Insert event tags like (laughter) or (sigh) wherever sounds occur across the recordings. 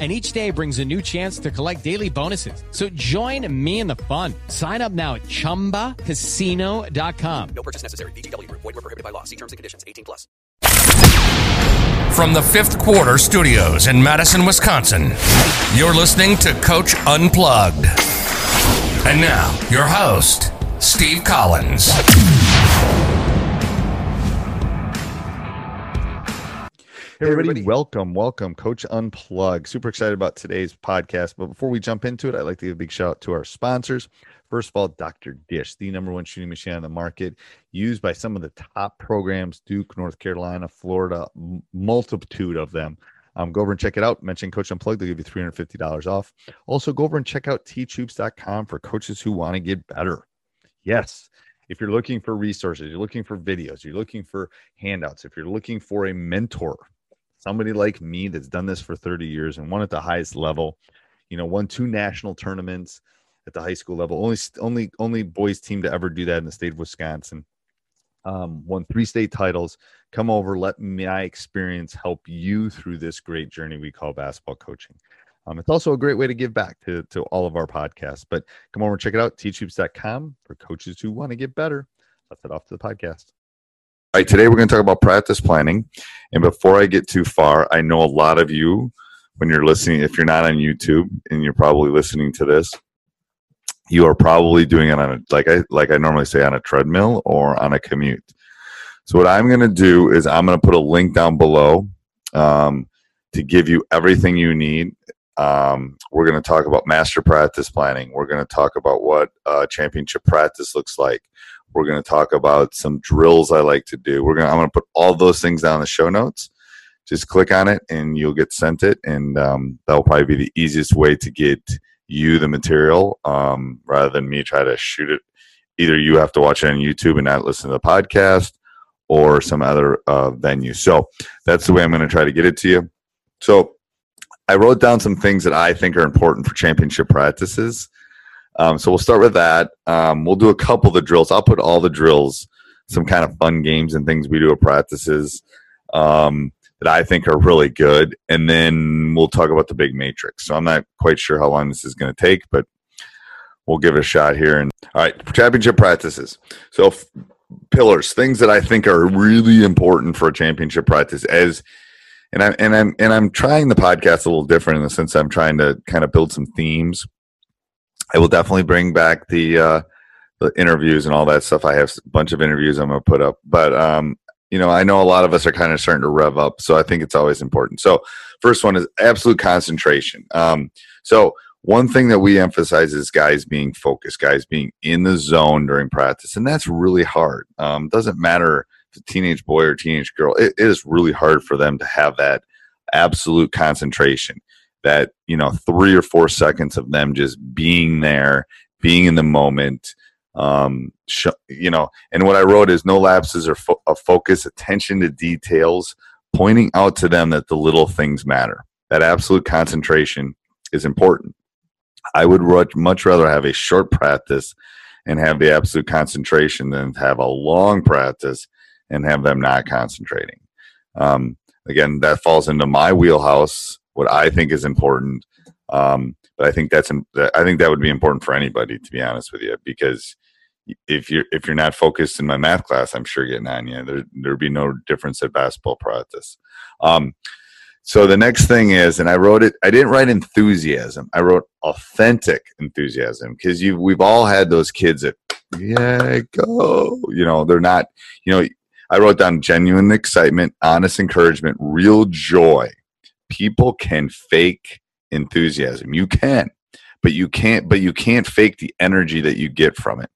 And each day brings a new chance to collect daily bonuses. So join me in the fun. Sign up now at chumbacasino.com. No purchase necessary. VGW Group. Void were prohibited by law. See terms and conditions. 18 plus. From the fifth quarter studios in Madison, Wisconsin, you're listening to Coach Unplugged. And now, your host, Steve Collins. Hey everybody, welcome, welcome, Coach Unplug. Super excited about today's podcast. But before we jump into it, I'd like to give a big shout out to our sponsors. First of all, Dr. Dish, the number one shooting machine on the market, used by some of the top programs Duke, North Carolina, Florida, multitude of them. Um, go over and check it out. Mention Coach Unplugged, they'll give you $350 off. Also, go over and check out teachhoops.com for coaches who want to get better. Yes, if you're looking for resources, you're looking for videos, you're looking for handouts, if you're looking for a mentor, somebody like me that's done this for 30 years and won at the highest level, you know, won two national tournaments at the high school level, only only only boys team to ever do that in the state of Wisconsin. Um, won three state titles. Come over, let my experience help you through this great journey we call basketball coaching. Um, it's also a great way to give back to, to all of our podcasts. But come over and check it out, teachhoops.com for coaches who want to get better. Let's head off to the podcast. Today we're going to talk about practice planning. And before I get too far, I know a lot of you, when you're listening, if you're not on YouTube and you're probably listening to this, you are probably doing it on a like I like I normally say on a treadmill or on a commute. So what I'm going to do is I'm going to put a link down below um, to give you everything you need. Um, we're going to talk about master practice planning. We're going to talk about what uh, championship practice looks like. We're going to talk about some drills I like to do. We're going to, I'm going to put all those things down in the show notes. Just click on it and you'll get sent it. And um, that'll probably be the easiest way to get you the material um, rather than me try to shoot it. Either you have to watch it on YouTube and not listen to the podcast or some other uh, venue. So that's the way I'm going to try to get it to you. So I wrote down some things that I think are important for championship practices. Um, so we'll start with that. Um, we'll do a couple of the drills. I'll put all the drills, some kind of fun games and things we do at practices um, that I think are really good, and then we'll talk about the big matrix. So I'm not quite sure how long this is going to take, but we'll give it a shot here. And all right, championship practices. So f- pillars, things that I think are really important for a championship practice as and I'm and I'm and I'm trying the podcast a little different in the sense I'm trying to kind of build some themes. I will definitely bring back the uh, the interviews and all that stuff. I have a bunch of interviews I'm gonna put up, but um, you know, I know a lot of us are kind of starting to rev up, so I think it's always important. So, first one is absolute concentration. Um, so one thing that we emphasize is guys being focused, guys being in the zone during practice, and that's really hard. Um, doesn't matter if a teenage boy or teenage girl; it, it is really hard for them to have that absolute concentration. That you know, three or four seconds of them just being there, being in the moment. Um, sh- you know, and what I wrote is no lapses or fo- of focus, attention to details, pointing out to them that the little things matter. That absolute concentration is important. I would much rather have a short practice and have the absolute concentration than have a long practice and have them not concentrating. Um, again, that falls into my wheelhouse. What I think is important, um, but I think that's I think that would be important for anybody, to be honest with you, because if you're if you're not focused in my math class, I'm sure getting on you. There there'd be no difference at basketball practice. Um, so the next thing is, and I wrote it. I didn't write enthusiasm. I wrote authentic enthusiasm because you we've all had those kids that yeah go. You know they're not. You know I wrote down genuine excitement, honest encouragement, real joy. People can fake enthusiasm. You can, but you can't. But you can't fake the energy that you get from it.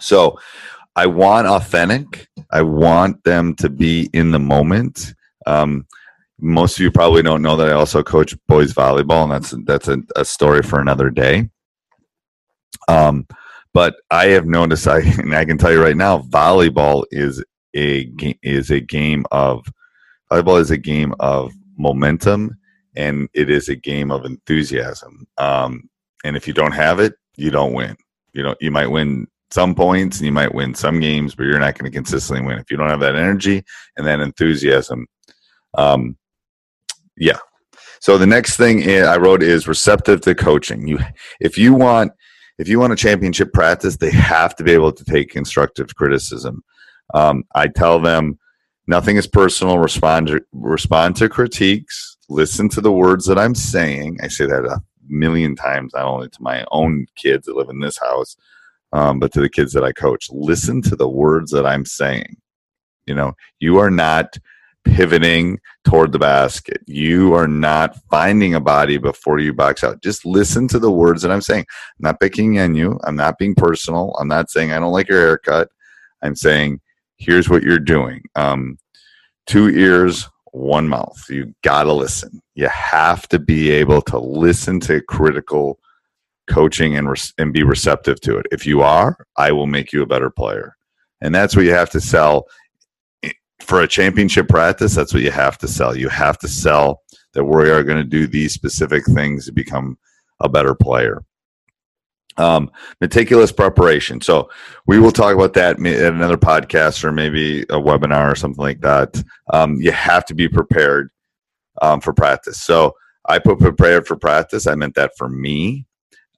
So I want authentic. I want them to be in the moment. Um, most of you probably don't know that I also coach boys volleyball, and that's that's a, a story for another day. Um, but I have noticed, I (laughs) and I can tell you right now, volleyball is a is a game of volleyball is a game of momentum, and it is a game of enthusiasm. Um, and if you don't have it, you don't win. You know, you might win some points and you might win some games, but you're not going to consistently win if you don't have that energy and that enthusiasm. Um, yeah. So the next thing I wrote is receptive to coaching. You, if you want, if you want a championship practice, they have to be able to take constructive criticism. Um, I tell them nothing is personal. Respond to, respond to critiques. Listen to the words that I'm saying. I say that a million times, not only to my own kids that live in this house, um, but to the kids that I coach. Listen to the words that I'm saying. You know, you are not pivoting toward the basket. You are not finding a body before you box out. Just listen to the words that I'm saying. I'm not picking on you. I'm not being personal. I'm not saying I don't like your haircut. I'm saying here's what you're doing. Um, two ears, one mouth. You gotta listen. You have to be able to listen to critical coaching and re- and be receptive to it. If you are, I will make you a better player. And that's what you have to sell for a championship practice. That's what you have to sell. You have to sell that we are going to do these specific things to become a better player. Um, meticulous preparation. So we will talk about that at another podcast or maybe a webinar or something like that. Um, you have to be prepared um, for practice. So I put prepared for practice. I meant that for me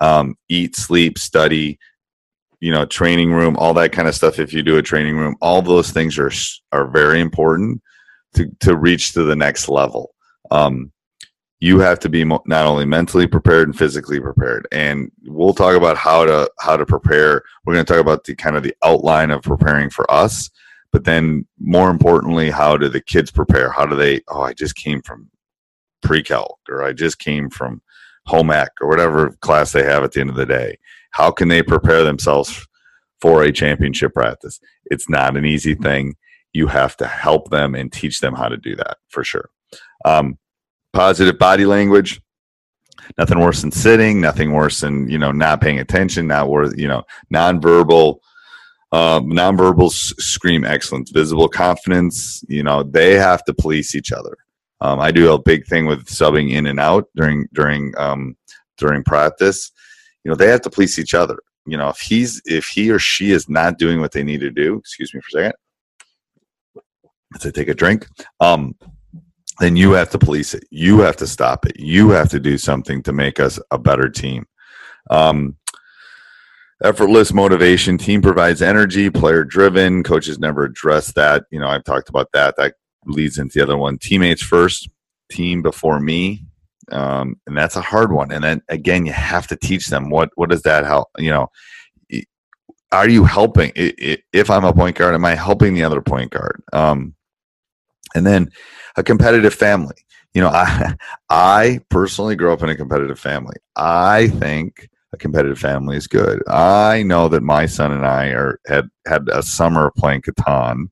um, eat, sleep, study, you know, training room, all that kind of stuff. If you do a training room, all those things are are very important to to reach to the next level. Um, you have to be not only mentally prepared and physically prepared and we'll talk about how to how to prepare we're going to talk about the kind of the outline of preparing for us but then more importantly how do the kids prepare how do they oh i just came from pre-calc or i just came from home ec or whatever class they have at the end of the day. How can they prepare themselves for a championship practice? It's not an easy thing. You have to help them and teach them how to do that for sure. Um, positive body language. Nothing worse than sitting. Nothing worse than you know not paying attention. Not worth you know nonverbal. Um, nonverbal scream excellence, visible confidence. You know they have to police each other. Um, I do a big thing with subbing in and out during during um, during practice. You know, they have to police each other. You know, if he's if he or she is not doing what they need to do, excuse me for a second. I take a drink, um, then you have to police it. You have to stop it. You have to do something to make us a better team. Um, effortless motivation. Team provides energy player driven. Coaches never address that. You know i've talked about that. That leads into the other one. Teammates first team before me. Um, and that's a hard one. And then again you have to teach them what what does that help you know are you helping? If i'm a point guard am i helping the other point guard? Um, and then a competitive family you know (laughs) i i personally grew up in a competitive family i think a competitive family is good i know that my son and i are had had a summer playing catan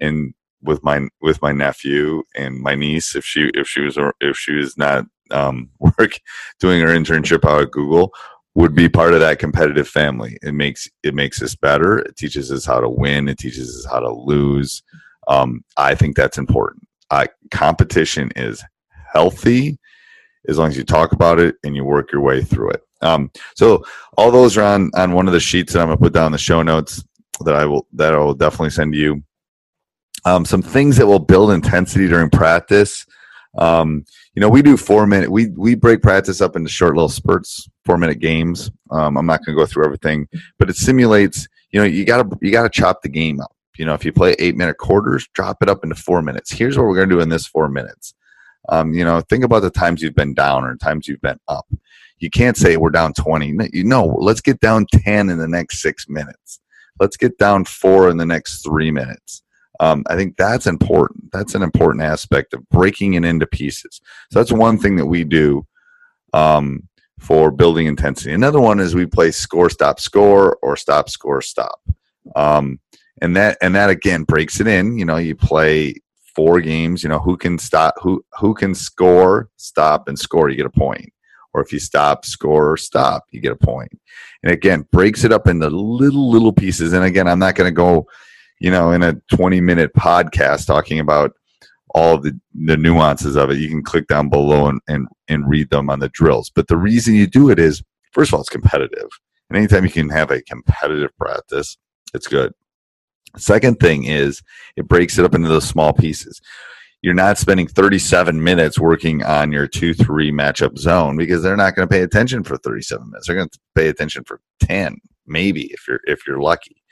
and with my with my nephew and my niece if she if she was if she was not um, (laughs) work doing her internship out at Google would be part of that competitive family. It makes it makes us better. It teaches us how to win. It teaches us how to lose. Um, I think that's important. Uh, competition is healthy as long as you talk about it and you work your way through it. Um, so all those are on on one of the sheets that I'm gonna put down the show notes that I will that I will definitely send you Um, some things that will build intensity during practice. Um, you know, we do four minute. We we break practice up into short little spurts, four minute games. Um, I'm not to go through everything, but it simulates. You know, you gotta you gotta chop the game up. You know, if you play eight minute quarters, drop it up into four minutes. Here's what we're going to do in this four minutes. Um, you know, think about the times you've been down or times you've been up. You can't say we're down 20. You know, let's get down 10 in the next six minutes. Let's get down four in the next three minutes. Um, I think that's important. That's an important aspect of breaking it into pieces. So that's one thing that we do um, for building intensity. Another one is we play score, stop, score, or stop, score, stop. Um, and that and that again breaks it in. You know, you play four games. You know, who can stop, who who can score, stop, and score. You get a point. Or if you stop, score, or stop, you get a point. And again, breaks it up into little little pieces. And again, I'm not going to go you know, in a 20 minute podcast talking about all the, the nuances of it. You can click down below and, and, and read them on the drills. But the reason you do it is, first of all, it's competitive. And anytime you can have a competitive practice, it's good. Second thing is it breaks it up into those small pieces. You're not spending 37 minutes working on your 2 3 matchup zone because they're not going to pay attention for 37 minutes. They're going to pay attention for 10, maybe if you're if you're lucky.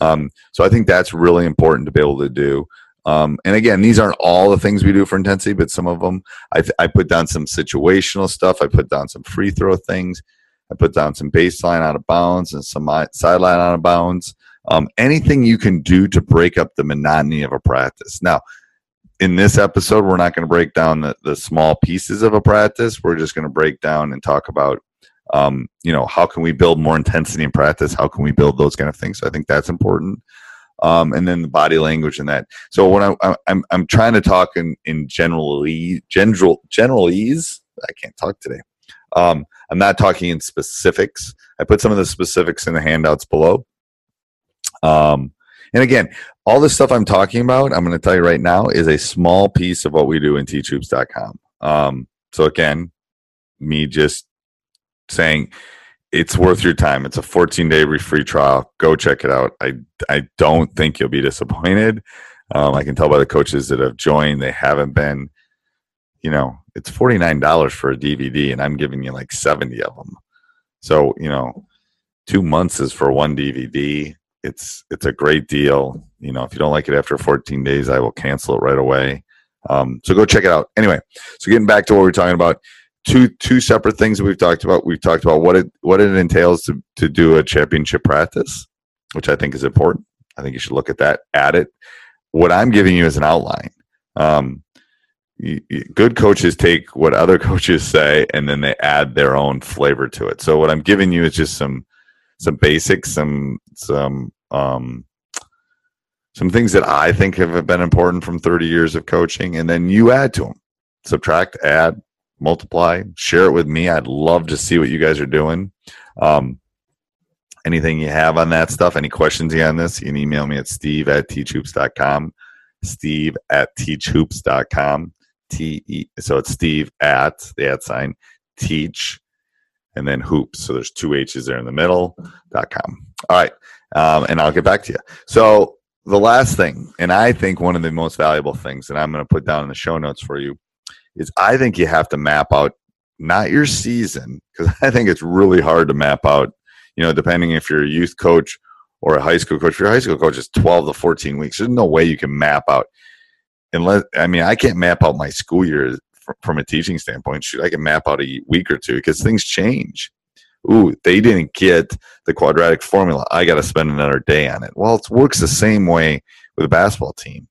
Um, so I think that's really important to be able to do. Um, and again, these aren't all the things we do for intensity, but some of them. I, I put down some situational stuff. I put down some free throw things. I put down some baseline out of bounds and some sideline out of bounds. Um, anything you can do to break up the monotony of a practice. Now, in this episode, we're not going to break down the, the small pieces of a practice. We're just going to break down and talk about um, you know, how can we build more intensity in practice? How can we build those kind of things? So I think that's important. Um, and then the body language and that. So when I, I'm I'm trying to talk in in generally general generalese. I can't talk today. Um, I'm not talking in specifics. I put some of the specifics in the handouts below. Um, and again, all the stuff I'm talking about, I'm going to tell you right now, is a small piece of what we do in teachhoops.com. Um, so again, me just saying it's worth your time. It's a 14 day free trial. Go check it out. I I don't think you'll be disappointed. Um, I can tell by the coaches that have joined, they haven't been. You know, it's forty nine dollars for a DVD, and I'm giving you like seventy of them. So you know, two months is for one DVD. It's it's a great deal. You know, if you don't like it after 14 days, I will cancel it right away. Um, so go check it out. Anyway, so getting back to what we we're talking about two two separate things that we've talked about. We've talked about what it what it entails to to do a championship practice, which I think is important. I think you should look at that, add it. What I'm giving you is an outline. Um, good coaches take what other (laughs) coaches say and then they add their own flavor to it. So what I'm giving you is just some some basics, some some um, some things that I think have been important from 30 years of coaching, and then you add to them. Subtract, add, multiply, share it with me. I'd love to see what you guys are doing. Um, anything you have on that stuff, any questions you on this, you can email me at steve at teachhoops.com. Steve at teachhoops.com. T E so it's Steve at the at sign teach and then hoops. So there's two H's there in the middle dot com. All right. Um, and I'll get back to you. So the last thing, and I think one of the most valuable things that I'm going to put down in the show notes for you is I think you have to map out not your season because (laughs) I think it's really hard to map out. You know, depending if you're a youth coach or a high school coach. If you're a high school coach, it's 12 to 14 weeks. There's no way you can map out unless I mean I can't map out my school year from a teaching standpoint. Shoot, I can map out a week or two because things change. Ooh, they didn't get the quadratic formula. I got to spend another day on it. Well, it works the same way with a basketball team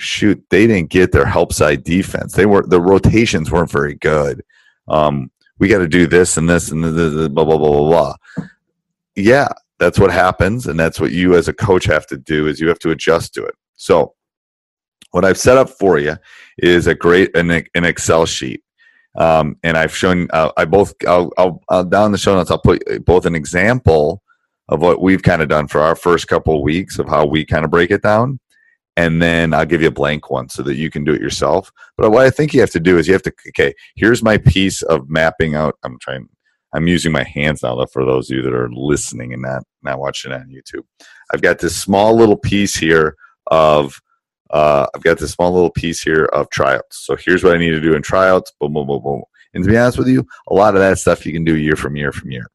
shoot, they didn't get their help side defense. They were the rotations weren't very good. Um, we got to do this and this and the blah blah blah blah blah. Yeah, that's what happens, and that's what you as a coach have to do is you have to adjust to it. So, what I've set up for you is a great an, an Excel sheet. Um, and I've shown uh, I both I'll, I'll, I'll down the show notes I'll put both an example of what we've kind of done for our first couple of weeks of how we kind of break it down and then I'll give you a blank one so that you can do it yourself. But what I think you have to do is you have to okay, here's my piece of mapping out. I'm trying. I'm using my hands now for those of you that are listening and not not watching on YouTube. I've got this small little piece here of uh, I've got this small little piece here of tryouts. So here's what I need to do in tryouts. Boom, boom, boom, boom. And to be honest with you, a lot of that stuff you can do year from year from year.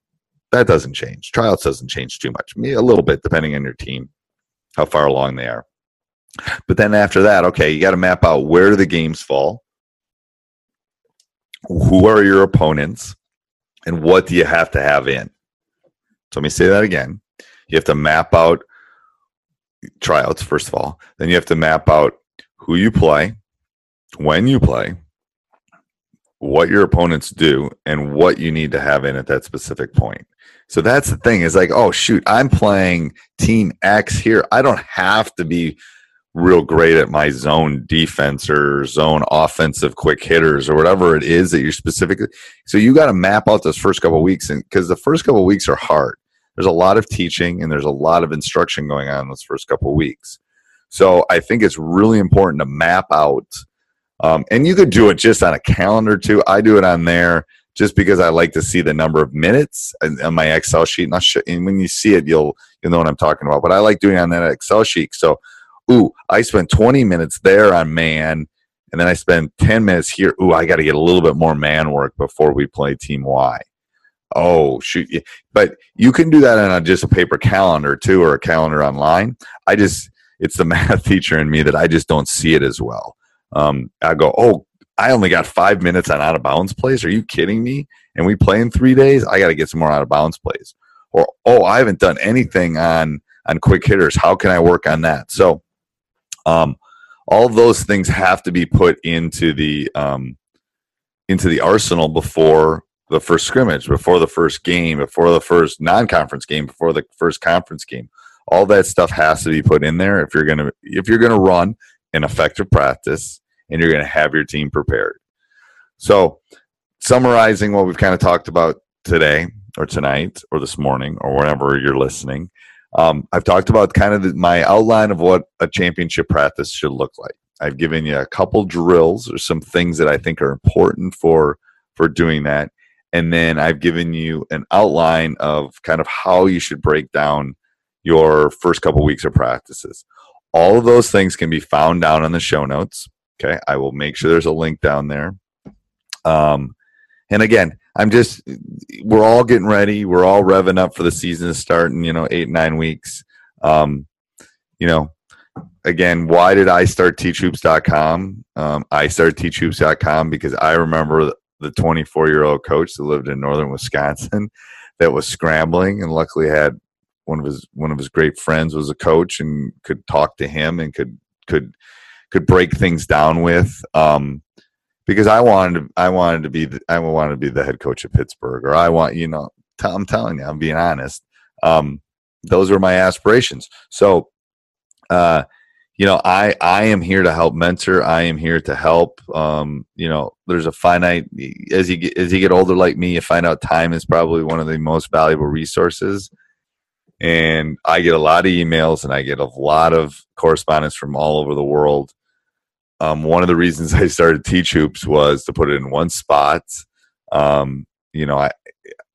That doesn't change. Tryouts doesn't change too much. Me a little bit depending on your team, how far along they are. But then after that, okay, you got to map out where do the games fall, who are your opponents, and what do you have to have in. So let me say that again. You have to map out tryouts first of all. Then you have to map out who you play, when you play, what your opponents do, and what you need to have in at that specific point. So that's the thing is like, oh shoot, I'm playing team X here. I don't have to be real great at my zone defense or zone offensive quick hitters or whatever it is that you're specifically. So you got to map out those first couple weeks, and because the first couple weeks are hard. There's a lot of teaching and there's a lot of instruction going on in those first couple weeks. So I think it's really important to map out, um, and you could do it just on a calendar too. I do it on there just because I like to see the number of minutes on my Excel sheet. And, show, and when you see it, you'll you'll know what I'm talking about. But I like doing on that Excel sheet. So ooh, I spent 20 minutes there on man, and then I spend 10 minutes here. Ooh, I got to get a little bit more man work before we play team Y. Oh, shoot. But you can do that on a, just a paper calendar too, or a calendar online. I just, it's the (laughs) math teacher in me that I just don't see it as well. Um, I go, oh, I only got five minutes on out of bounds plays. Are you kidding me? And we play in three days. I got to get some more out of bounds plays. Or oh, I haven't done anything on on quick hitters. How can I work on that? So um, all those things have to be put into the um, into the arsenal before the first scrimmage, before the first game, before the first non-conference game, before the first conference game. All that stuff has to be put in there if you're gonna if you're gonna run an effective practice and you're gonna have your team prepared. So, summarizing what we've kind of talked about today or tonight or this morning or whenever you're listening, um, I've talked about kind of the, my outline of what a championship practice should look like. I've given you a couple drills or some things that I think are important for for doing that, and then I've given you an outline of kind of how you should break down your first couple weeks of practices. All of those things can be found down in the show notes. Okay, I will make sure there's a link down there. Um, and again, I'm just we're all getting ready. We're all revving up for the season to start in, you know, eight, nine weeks. Um, you know, again, why did I start teachhoops.com? Um, I started teachhoops.com because I remember the 24 year old coach that lived in northern Wisconsin (laughs) that was scrambling and luckily had one of his one of his great friends was a coach and could talk to him and could could could break things down with. Um, because I wanted to, I wanted to be the, I wanted to be the head coach of Pittsburgh, or I want you know I'm telling you I'm being honest. Um, those were my aspirations. So, uh, you know, I I am here to help mentor. I am here to help. Um, you know, there's a finite as you get as you get older like me, you find out time is probably one of the most valuable resources. And I get a lot of emails and I get a lot of correspondence from all over the world um, one of the reasons (laughs) I started Teach Hoops was to put it in one spot. Um, you know, I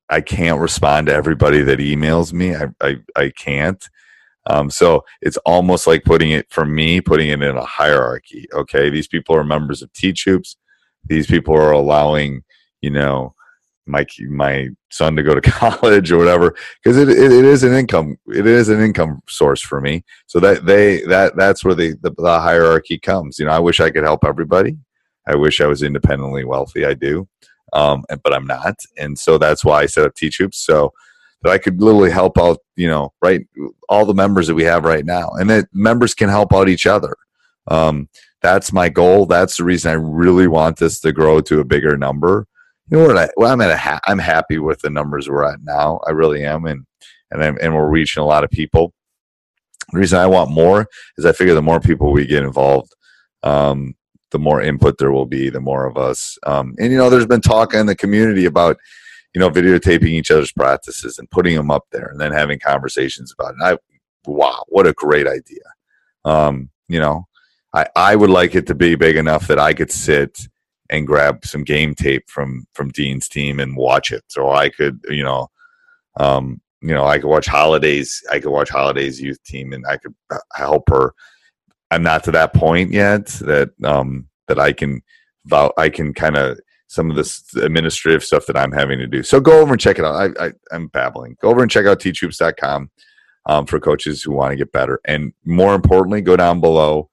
I can't respond to everybody that emails me. I I, I can't. Um, so it's almost like putting it for me, putting it in a hierarchy. Okay, these people are members of Teach Hoops. These people are allowing, you know, my my son to go to (laughs) college or whatever because it, it, it is an income it is an income source for me. So that they that that's where the, the, the hierarchy comes. You know i wish i could help everybody. I wish i was independently wealthy. I do. Um, but i'm not. And so that's why i set up teach hoops so that i could literally help out you know right all the members that we have right now and that members can help out each other um, that's my goal that's the reason i really want this to grow to a bigger number you know what I, well, I'm at a ha- I'm happy with the numbers we're at now. I really am, and and I'm, and we're reaching a lot of people. The reason I want more is I figure the more people we get involved, um, the more input there will be, the more of us. Um, and you know, there's been talk in the community about you know videotaping each other's practices and putting them up there, and then having conversations about it. And I wow, what a great idea! Um, you know, I I would like it to be big enough that I could sit and grab some game tape from from Dean's team and watch it. So I could, you know, um, you know, I could watch Holidays. I could watch Holidays youth team, and I could uh, help her I'm not to that point yet that um, that I can I can kind of some of this administrative stuff that I'm having to do. So go over and check it out. I, I'm babbling. Go over and check out teachhoops.com um, for coaches who want to get better, and more importantly, go down below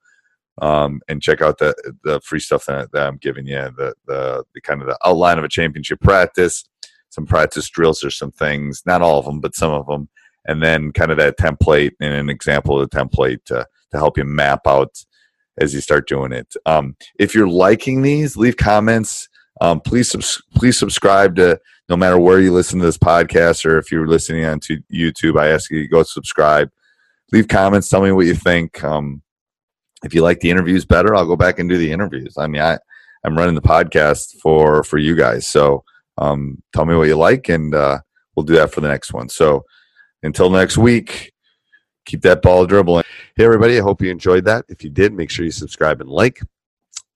um, and check out the the free stuff that, that I'm giving you. The, the the kind of the outline of a championship practice, some practice drills, or some things. Not all of them, but some of them, and then kind of that template and an example of the template to to help you map out as you start doing it. Um, if you're liking these, leave comments. Um, please subs- please subscribe to no matter where you listen to this podcast or if you're listening on to YouTube. I ask you to go subscribe, leave comments, tell me what you think. Um, if you like the interviews better, I'll go back and do the interviews. I mean, I I'm running the podcast for for you guys, so um, tell me what you like, and uh, we'll do that for the next one. So until next week, keep that ball dribbling. Hey, everybody, I hope you enjoyed that. If you did, make sure you subscribe and like.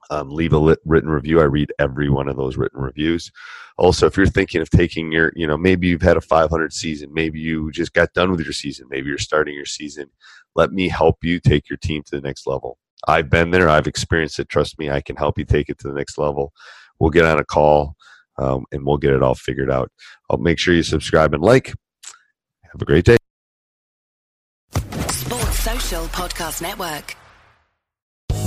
Um, leave a lit, written review. I read every one of those written reviews. Also, if you're thinking of taking your, you know, maybe you've had a 500 season, maybe you just got done with your season, maybe you're starting your season, let me help you take your team to the next level. I've been there, I've experienced it. Trust me, I can help you take it to the next level. We'll get on a call um, and we'll get it all figured out. I'll make sure you subscribe and like. Have a great day. Sports Social Podcast Network.